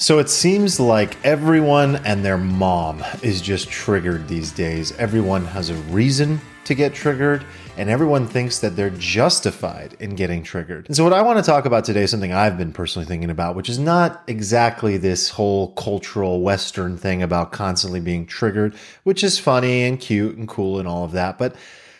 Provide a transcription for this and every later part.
So it seems like everyone and their mom is just triggered these days. Everyone has a reason to get triggered, and everyone thinks that they're justified in getting triggered. And so, what I want to talk about today is something I've been personally thinking about, which is not exactly this whole cultural Western thing about constantly being triggered, which is funny and cute and cool and all of that. But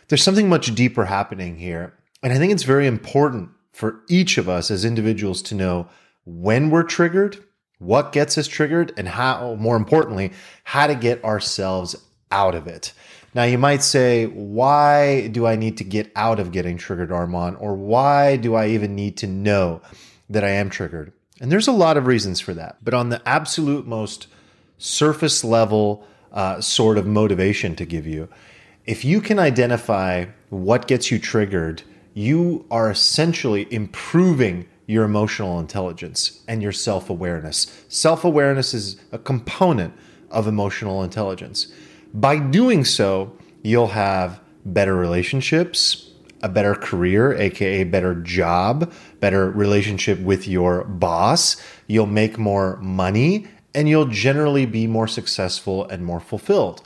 there's something much deeper happening here. And I think it's very important for each of us as individuals to know when we're triggered what gets us triggered, and how, more importantly, how to get ourselves out of it. Now, you might say, why do I need to get out of getting triggered, Armand? Or why do I even need to know that I am triggered? And there's a lot of reasons for that. But on the absolute most surface level uh, sort of motivation to give you, if you can identify what gets you triggered, you are essentially improving your emotional intelligence and your self awareness. Self awareness is a component of emotional intelligence. By doing so, you'll have better relationships, a better career, aka better job, better relationship with your boss. You'll make more money and you'll generally be more successful and more fulfilled.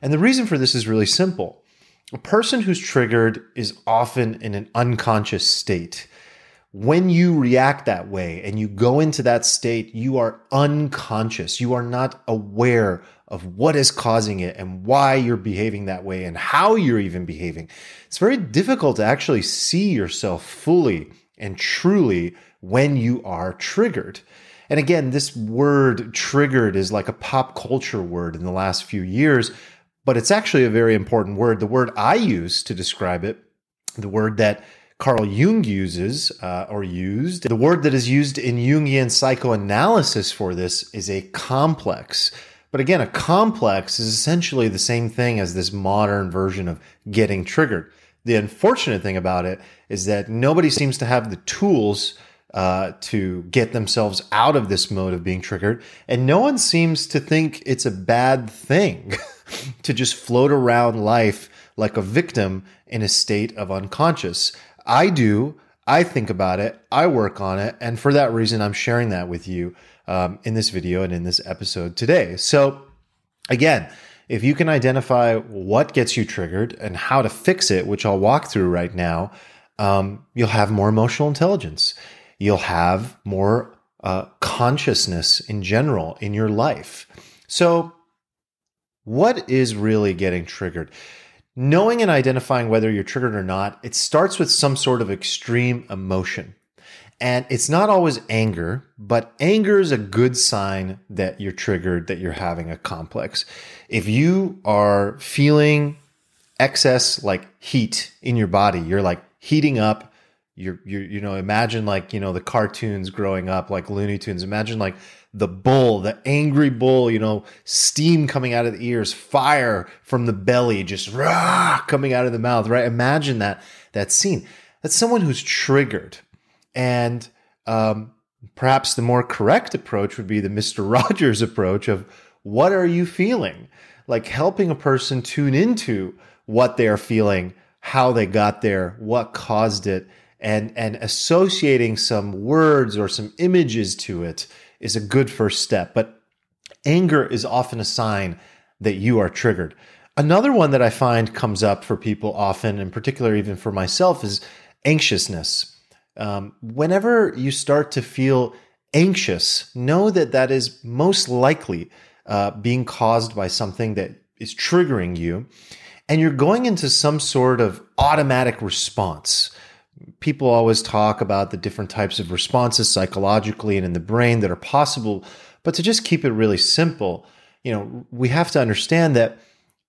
And the reason for this is really simple. A person who's triggered is often in an unconscious state when you react that way and you go into that state, you are unconscious. You are not aware of what is causing it and why you're behaving that way and how you're even behaving. It's very difficult to actually see yourself fully and truly when you are triggered. And again, this word triggered is like a pop culture word in the last few years, but it's actually a very important word. The word I use to describe it, the word that Carl Jung uses uh, or used. The word that is used in Jungian psychoanalysis for this is a complex. But again, a complex is essentially the same thing as this modern version of getting triggered. The unfortunate thing about it is that nobody seems to have the tools uh, to get themselves out of this mode of being triggered. And no one seems to think it's a bad thing to just float around life like a victim in a state of unconscious. I do. I think about it. I work on it. And for that reason, I'm sharing that with you um, in this video and in this episode today. So, again, if you can identify what gets you triggered and how to fix it, which I'll walk through right now, um, you'll have more emotional intelligence. You'll have more uh, consciousness in general in your life. So, what is really getting triggered? Knowing and identifying whether you're triggered or not, it starts with some sort of extreme emotion. And it's not always anger, but anger is a good sign that you're triggered, that you're having a complex. If you are feeling excess like heat in your body, you're like heating up, you're, you're you know, imagine like, you know, the cartoons growing up, like Looney Tunes. Imagine like the bull, the angry bull, you know, steam coming out of the ears, fire from the belly, just rah, coming out of the mouth, right? Imagine that that scene. That's someone who's triggered. And um, perhaps the more correct approach would be the Mr. Rogers approach of what are you feeling? Like helping a person tune into what they're feeling, how they got there, what caused it, and and associating some words or some images to it is a good first step. But anger is often a sign that you are triggered. Another one that I find comes up for people often, in particular, even for myself, is anxiousness. Um, whenever you start to feel anxious, know that that is most likely uh, being caused by something that is triggering you, and you're going into some sort of automatic response people always talk about the different types of responses psychologically and in the brain that are possible. But to just keep it really simple, you know, we have to understand that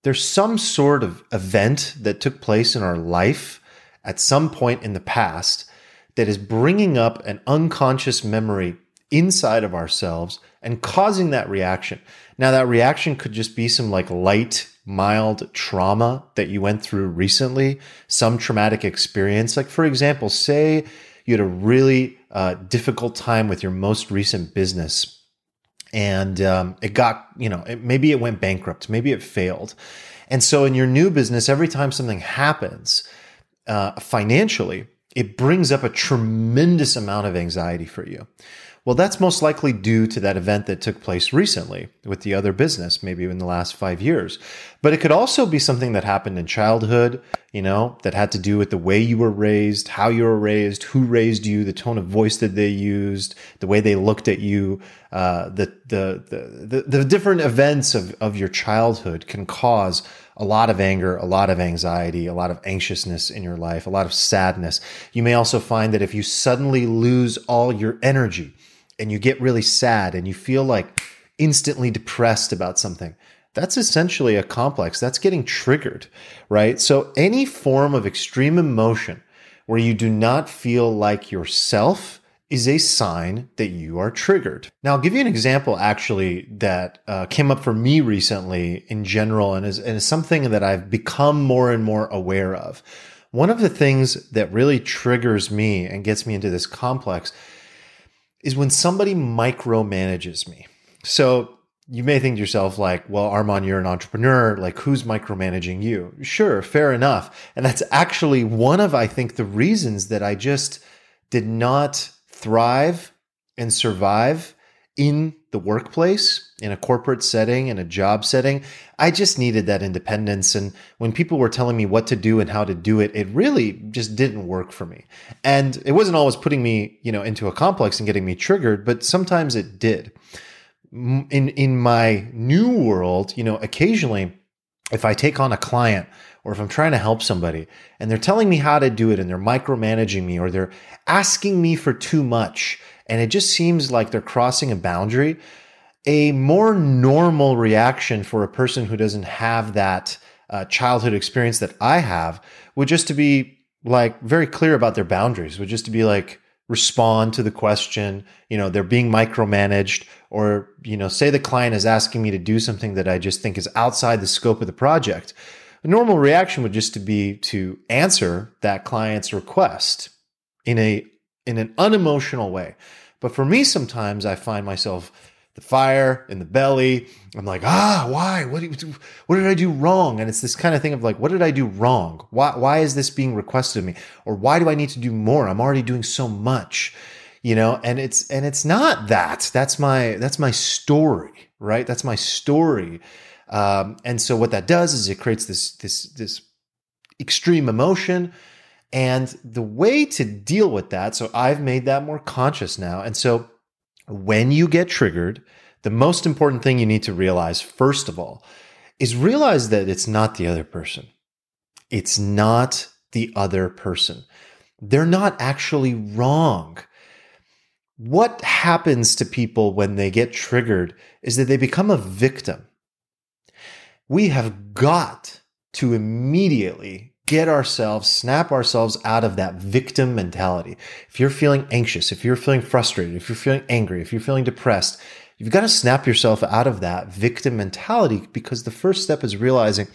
there's some sort of event that took place in our life at some point in the past that is bringing up an unconscious memory inside of ourselves and causing that reaction. Now, that reaction could just be some like light mild trauma that you went through recently, some traumatic experience. Like, for example, say you had a really uh, difficult time with your most recent business and um, it got, you know, it, maybe it went bankrupt, maybe it failed. And so in your new business, every time something happens uh, financially, it brings up a tremendous amount of anxiety for you. Well, that's most likely due to that event that took place recently with the other business, maybe in the last five years. But it could also be something that happened in childhood, you know, that had to do with the way you were raised, how you were raised, who raised you, the tone of voice that they used, the way they looked at you. Uh, the, the, the, the, the different events of, of your childhood can cause a lot of anger, a lot of anxiety, a lot of anxiousness in your life, a lot of sadness. You may also find that if you suddenly lose all your energy and you get really sad and you feel like instantly depressed about something, that's essentially a complex. That's getting triggered, right? So any form of extreme emotion where you do not feel like yourself is a sign that you are triggered. Now, I'll give you an example actually that uh, came up for me recently in general and is, and is something that I've become more and more aware of. One of the things that really triggers me and gets me into this complex is when somebody micromanages me. So you may think to yourself, like, well, Armand, you're an entrepreneur. Like, who's micromanaging you? Sure, fair enough. And that's actually one of, I think, the reasons that I just did not thrive and survive in the workplace, in a corporate setting, in a job setting. I just needed that independence. And when people were telling me what to do and how to do it, it really just didn't work for me. And it wasn't always putting me, you know, into a complex and getting me triggered, but sometimes it did. In in my new world, you know, occasionally if I take on a client or if I'm trying to help somebody and they're telling me how to do it and they're micromanaging me or they're asking me for too much and it just seems like they're crossing a boundary, a more normal reaction for a person who doesn't have that uh, childhood experience that I have would just to be like very clear about their boundaries, would just to be like, respond to the question you know they're being micromanaged or you know say the client is asking me to do something that i just think is outside the scope of the project. A normal reaction would just to be to answer that client's request in a in an unemotional way. But for me, sometimes I find myself the fire in the belly. I'm like, ah, why? What, what did I do wrong? And it's this kind of thing of like, what did I do wrong? Why, why is this being requested of me? Or why do I need to do more? I'm already doing so much, you know, and it's, and it's not that that's my, that's my story, right? That's my story. Um, and so what that does is it creates this this this extreme emotion. And the way to deal with that, so I've made that more conscious now. And so when you get triggered, the most important thing you need to realize, first of all, is realize that it's not the other person. It's not the other person. They're not actually wrong. What happens to people when they get triggered is that they become a victim we have got to immediately get ourselves, snap ourselves out of that victim mentality. If you're feeling anxious, if you're feeling frustrated, if you're feeling angry, if you're feeling depressed, you've got to snap yourself out of that victim mentality because the first step is realizing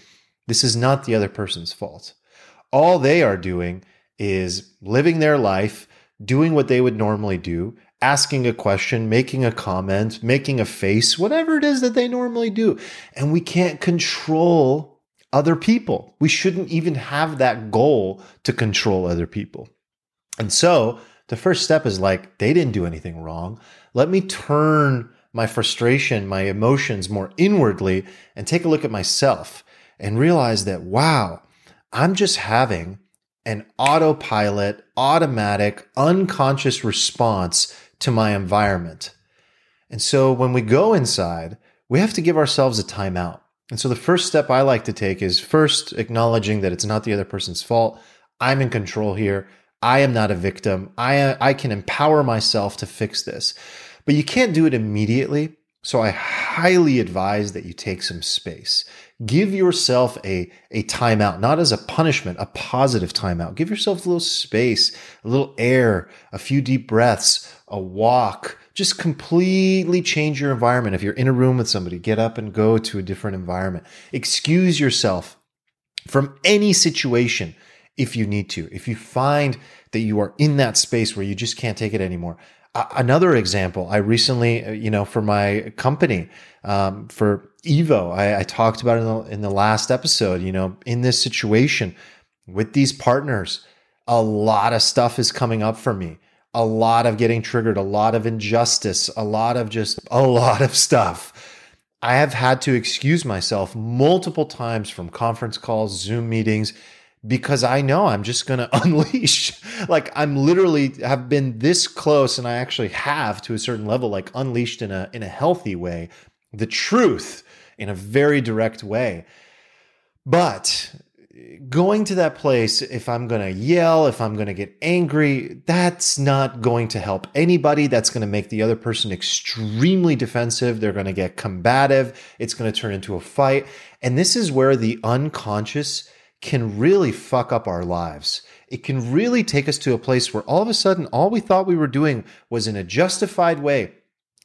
this is not the other person's fault. All they are doing is living their life, doing what they would normally do, asking a question, making a comment, making a face, whatever it is that they normally do. And we can't control other people. We shouldn't even have that goal to control other people. And so the first step is like, they didn't do anything wrong. Let me turn my frustration, my emotions more inwardly and take a look at myself and realize that, wow, I'm just having an autopilot, automatic, unconscious response to my environment. And so when we go inside, we have to give ourselves a timeout. And so the first step I like to take is first acknowledging that it's not the other person's fault. I'm in control here. I am not a victim. I, I can empower myself to fix this. But you can't do it immediately. So I highly advise that you take some space. Give yourself a, a timeout, not as a punishment, a positive timeout. Give yourself a little space, a little air, a few deep breaths, a walk. Just completely change your environment. If you're in a room with somebody, get up and go to a different environment. Excuse yourself from any situation if you need to. If you find that you are in that space where you just can't take it anymore, another example, I recently, uh, you know, for my company, um, for Evo, I, I talked about in the, in the last episode, you know, in this situation with these partners, a lot of stuff is coming up for me. A lot of getting triggered, a lot of injustice, a lot of just a lot of stuff. I have had to excuse myself multiple times from conference calls, Zoom meetings, because I know I'm just going to unleash. like I'm literally have been this close and I actually have to a certain level like unleashed in a in a healthy way the truth in a very direct way. But going to that place, if I'm going to yell, if I'm going to get angry, that's not going to help anybody. That's going to make the other person extremely defensive. They're going to get combative. It's going to turn into a fight. And this is where the unconscious can really fuck up our lives. It can really take us to a place where all of a sudden, all we thought we were doing was in a justified way,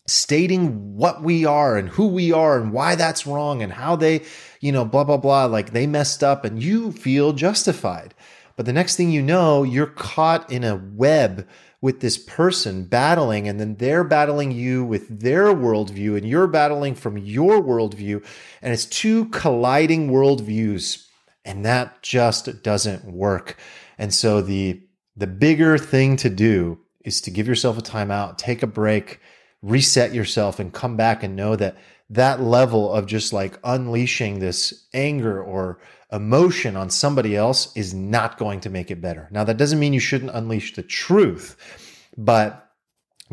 stating what we are and who we are and why that's wrong and how they, you know, blah, blah, blah, like they messed up and you feel justified. But the next thing you know, you're caught in a web with this person battling, and then they're battling you with their worldview, and you're battling from your worldview. And it's two colliding worldviews and that just doesn't work. And so the the bigger thing to do is to give yourself a timeout, take a break, reset yourself and come back and know that that level of just like unleashing this anger or emotion on somebody else is not going to make it better. Now that doesn't mean you shouldn't unleash the truth, but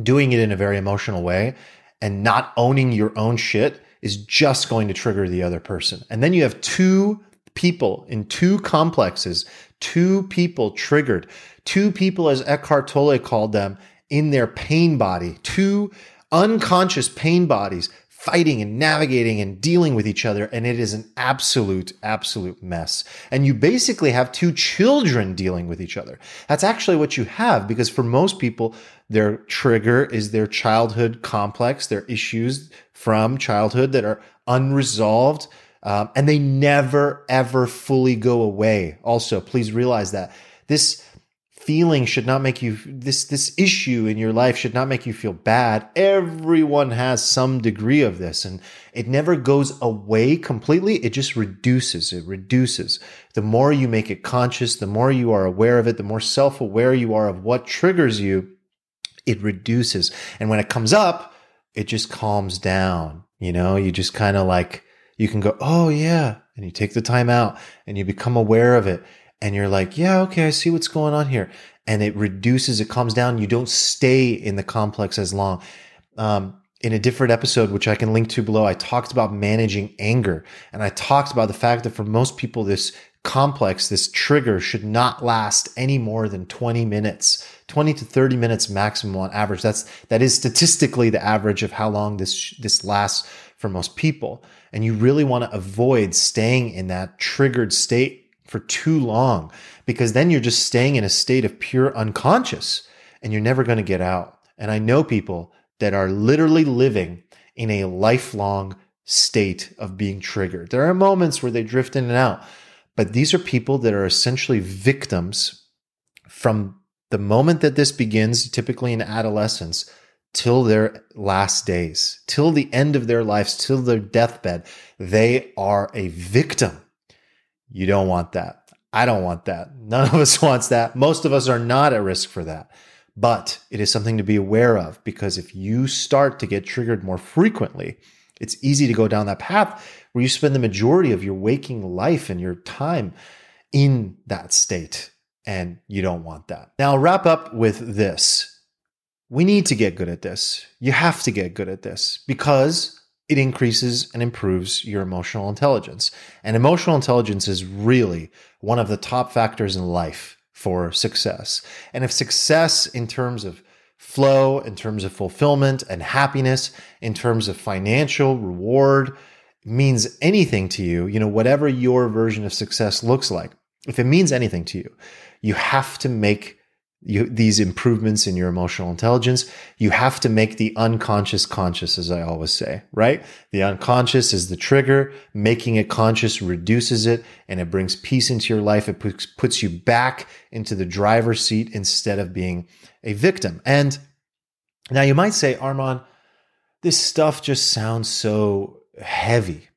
doing it in a very emotional way and not owning your own shit is just going to trigger the other person. And then you have two people in two complexes, two people triggered, two people, as Eckhart Tolle called them, in their pain body, two unconscious pain bodies fighting and navigating and dealing with each other. And it is an absolute, absolute mess. And you basically have two children dealing with each other. That's actually what you have because for most people, their trigger is their childhood complex, their issues from childhood that are unresolved um, and they never, ever fully go away. Also, please realize that this feeling should not make you this this issue in your life should not make you feel bad everyone has some degree of this and it never goes away completely it just reduces it reduces the more you make it conscious the more you are aware of it the more self-aware you are of what triggers you it reduces and when it comes up it just calms down you know you just kind of like you can go, oh yeah. And you take the time out and you become aware of it. And you're like, yeah, okay, I see what's going on here. And it reduces, it calms down. You don't stay in the complex as long. Um, in a different episode, which I can link to below, I talked about managing anger. And I talked about the fact that for most people, this complex, this trigger should not last any more than 20 minutes, 20 to 30 minutes maximum on average. That's, that is statistically the average of how long this, this lasts for most people. And you really want to avoid staying in that triggered state for too long because then you're just staying in a state of pure unconscious and you're never going to get out. And I know people that are literally living in a lifelong state of being triggered. There are moments where they drift in and out, but these are people that are essentially victims from the moment that this begins, typically in adolescence, till their last days, till the end of their lives, till their deathbed. They are a victim. You don't want that. I don't want that. None of us wants that. Most of us are not at risk for that. But it is something to be aware of because if you start to get triggered more frequently, it's easy to go down that path where you spend the majority of your waking life and your time in that state. And you don't want that. Now, I'll wrap up with this we need to get good at this. You have to get good at this because it increases and improves your emotional intelligence. And emotional intelligence is really one of the top factors in life for success. And if success in terms of flow, in terms of fulfillment and happiness, in terms of financial reward means anything to you, you know, whatever your version of success looks like, if it means anything to you, you have to make you, these improvements in your emotional intelligence, you have to make the unconscious conscious, as I always say, right? The unconscious is the trigger. Making it conscious reduces it and it brings peace into your life. It puts, puts you back into the driver's seat instead of being a victim. And now you might say, Armand, this stuff just sounds so heavy.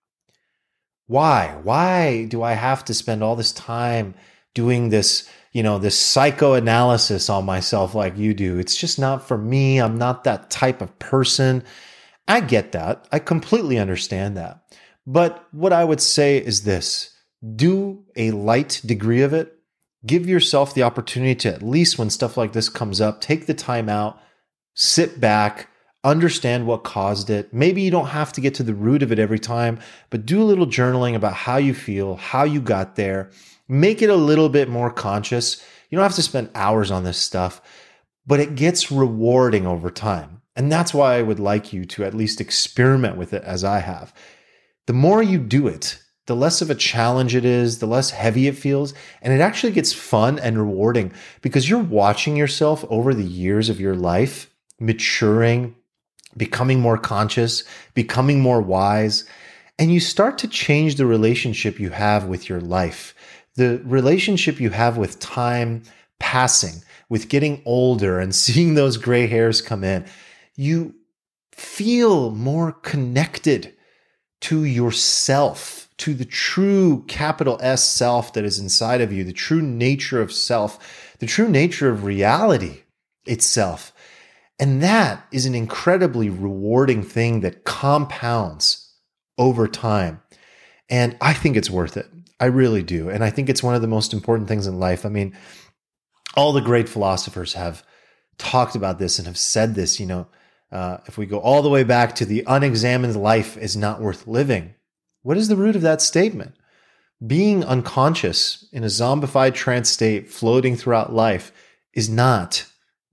Why? Why do I have to spend all this time doing this? You know, this psychoanalysis on myself like you do. It's just not for me. I'm not that type of person. I get that. I completely understand that. But what I would say is this do a light degree of it. Give yourself the opportunity to, at least when stuff like this comes up, take the time out, sit back, understand what caused it. Maybe you don't have to get to the root of it every time, but do a little journaling about how you feel, how you got there. Make it a little bit more conscious. You don't have to spend hours on this stuff, but it gets rewarding over time. And that's why I would like you to at least experiment with it as I have. The more you do it, the less of a challenge it is, the less heavy it feels. And it actually gets fun and rewarding because you're watching yourself over the years of your life maturing, becoming more conscious, becoming more wise. And you start to change the relationship you have with your life, the relationship you have with time passing, with getting older and seeing those gray hairs come in. You feel more connected to yourself to the true capital S self that is inside of you, the true nature of self, the true nature of reality itself. And that is an incredibly rewarding thing that compounds over time. And I think it's worth it. I really do. And I think it's one of the most important things in life. I mean, all the great philosophers have talked about this and have said this. You know, uh, if we go all the way back to the unexamined life is not worth living, what is the root of that statement? Being unconscious in a zombified trance state floating throughout life is not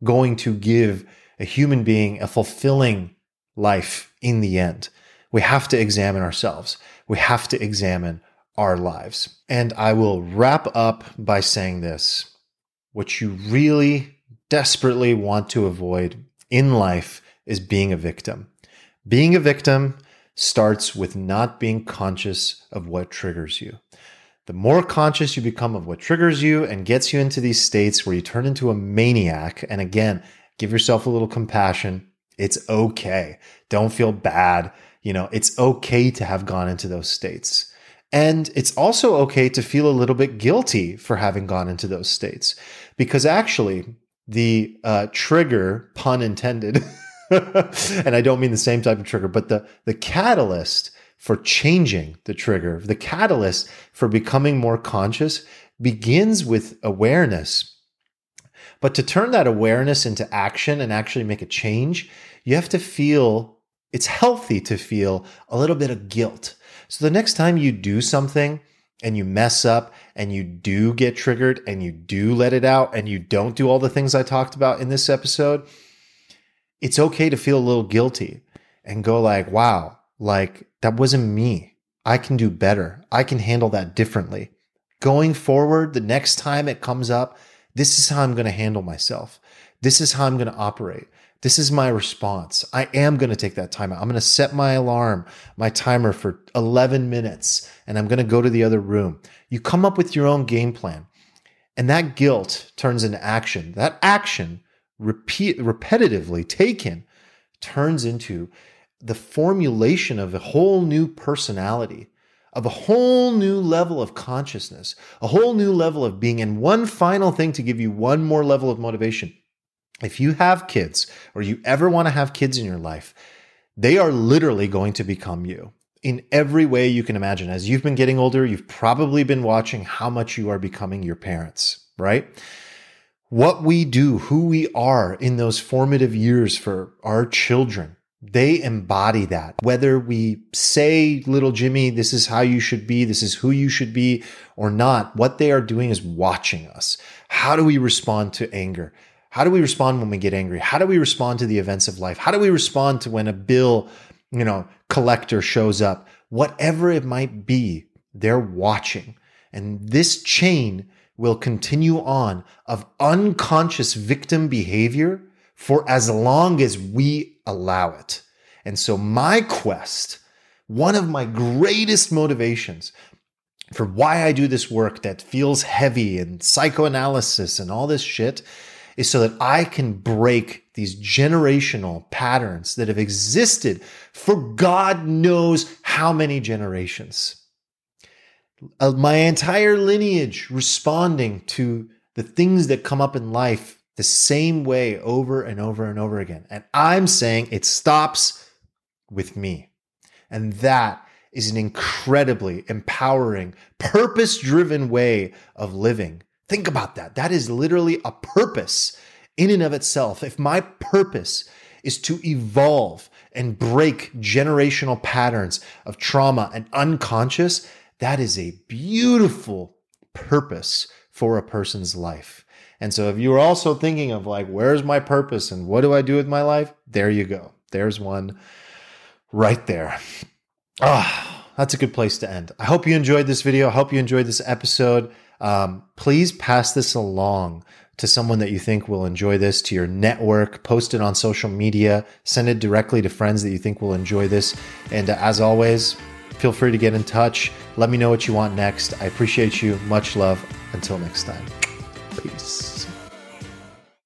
going to give a human being a fulfilling life in the end. We have to examine ourselves. We have to examine our lives. And I will wrap up by saying this what you really desperately want to avoid in life is being a victim. Being a victim starts with not being conscious of what triggers you. The more conscious you become of what triggers you and gets you into these states where you turn into a maniac, and again, give yourself a little compassion. It's okay. Don't feel bad. You know, it's okay to have gone into those states. And it's also okay to feel a little bit guilty for having gone into those states because actually, the uh, trigger, pun intended, and I don't mean the same type of trigger, but the, the catalyst for changing the trigger, the catalyst for becoming more conscious begins with awareness. But to turn that awareness into action and actually make a change, you have to feel it's healthy to feel a little bit of guilt. So the next time you do something and you mess up and you do get triggered and you do let it out and you don't do all the things I talked about in this episode, it's okay to feel a little guilty and go like, wow, like that wasn't me. I can do better. I can handle that differently. Going forward, the next time it comes up, this is how I'm going to handle myself. This is how I'm going to operate. This is my response. I am going to take that time out. I'm going to set my alarm, my timer for 11 minutes, and I'm going to go to the other room. You come up with your own game plan, and that guilt turns into action. That action repeat repetitively taken turns into the formulation of a whole new personality of a whole new level of consciousness, a whole new level of being. And one final thing to give you one more level of motivation. If you have kids or you ever want to have kids in your life, they are literally going to become you in every way you can imagine. As you've been getting older, you've probably been watching how much you are becoming your parents, right? what we do, who we are in those formative years for our children. They embody that. Whether we say, little Jimmy, this is how you should be, this is who you should be, or not, what they are doing is watching us. How do we respond to anger? How do we respond when we get angry? How do we respond to the events of life? How do we respond to when a bill, you know, collector shows up? Whatever it might be, they're watching. And this chain will continue on of unconscious victim behavior for as long as we allow it. And so, my quest, one of my greatest motivations for why I do this work that feels heavy and psychoanalysis and all this shit is so that I can break these generational patterns that have existed for God knows how many generations uh, my entire lineage responding to the things that come up in life the same way over and over and over again. And I'm saying it stops with me. And that is an incredibly empowering, purpose driven way of living. Think about that. That is literally a purpose in and of itself. If my purpose is to evolve and break generational patterns of trauma and unconscious, that is a beautiful purpose for a person's life. And so if you are also thinking of like, where's my purpose and what do I do with my life? There you go. There's one right there. Ah, oh, that's a good place to end. I hope you enjoyed this video. I hope you enjoyed this episode. Um, please pass this along to someone that you think will enjoy this, to your network, post it on social media, send it directly to friends that you think will enjoy this. And uh, as always, feel free to get in touch. Let me know what you want next. I appreciate you. Much love. Until next time.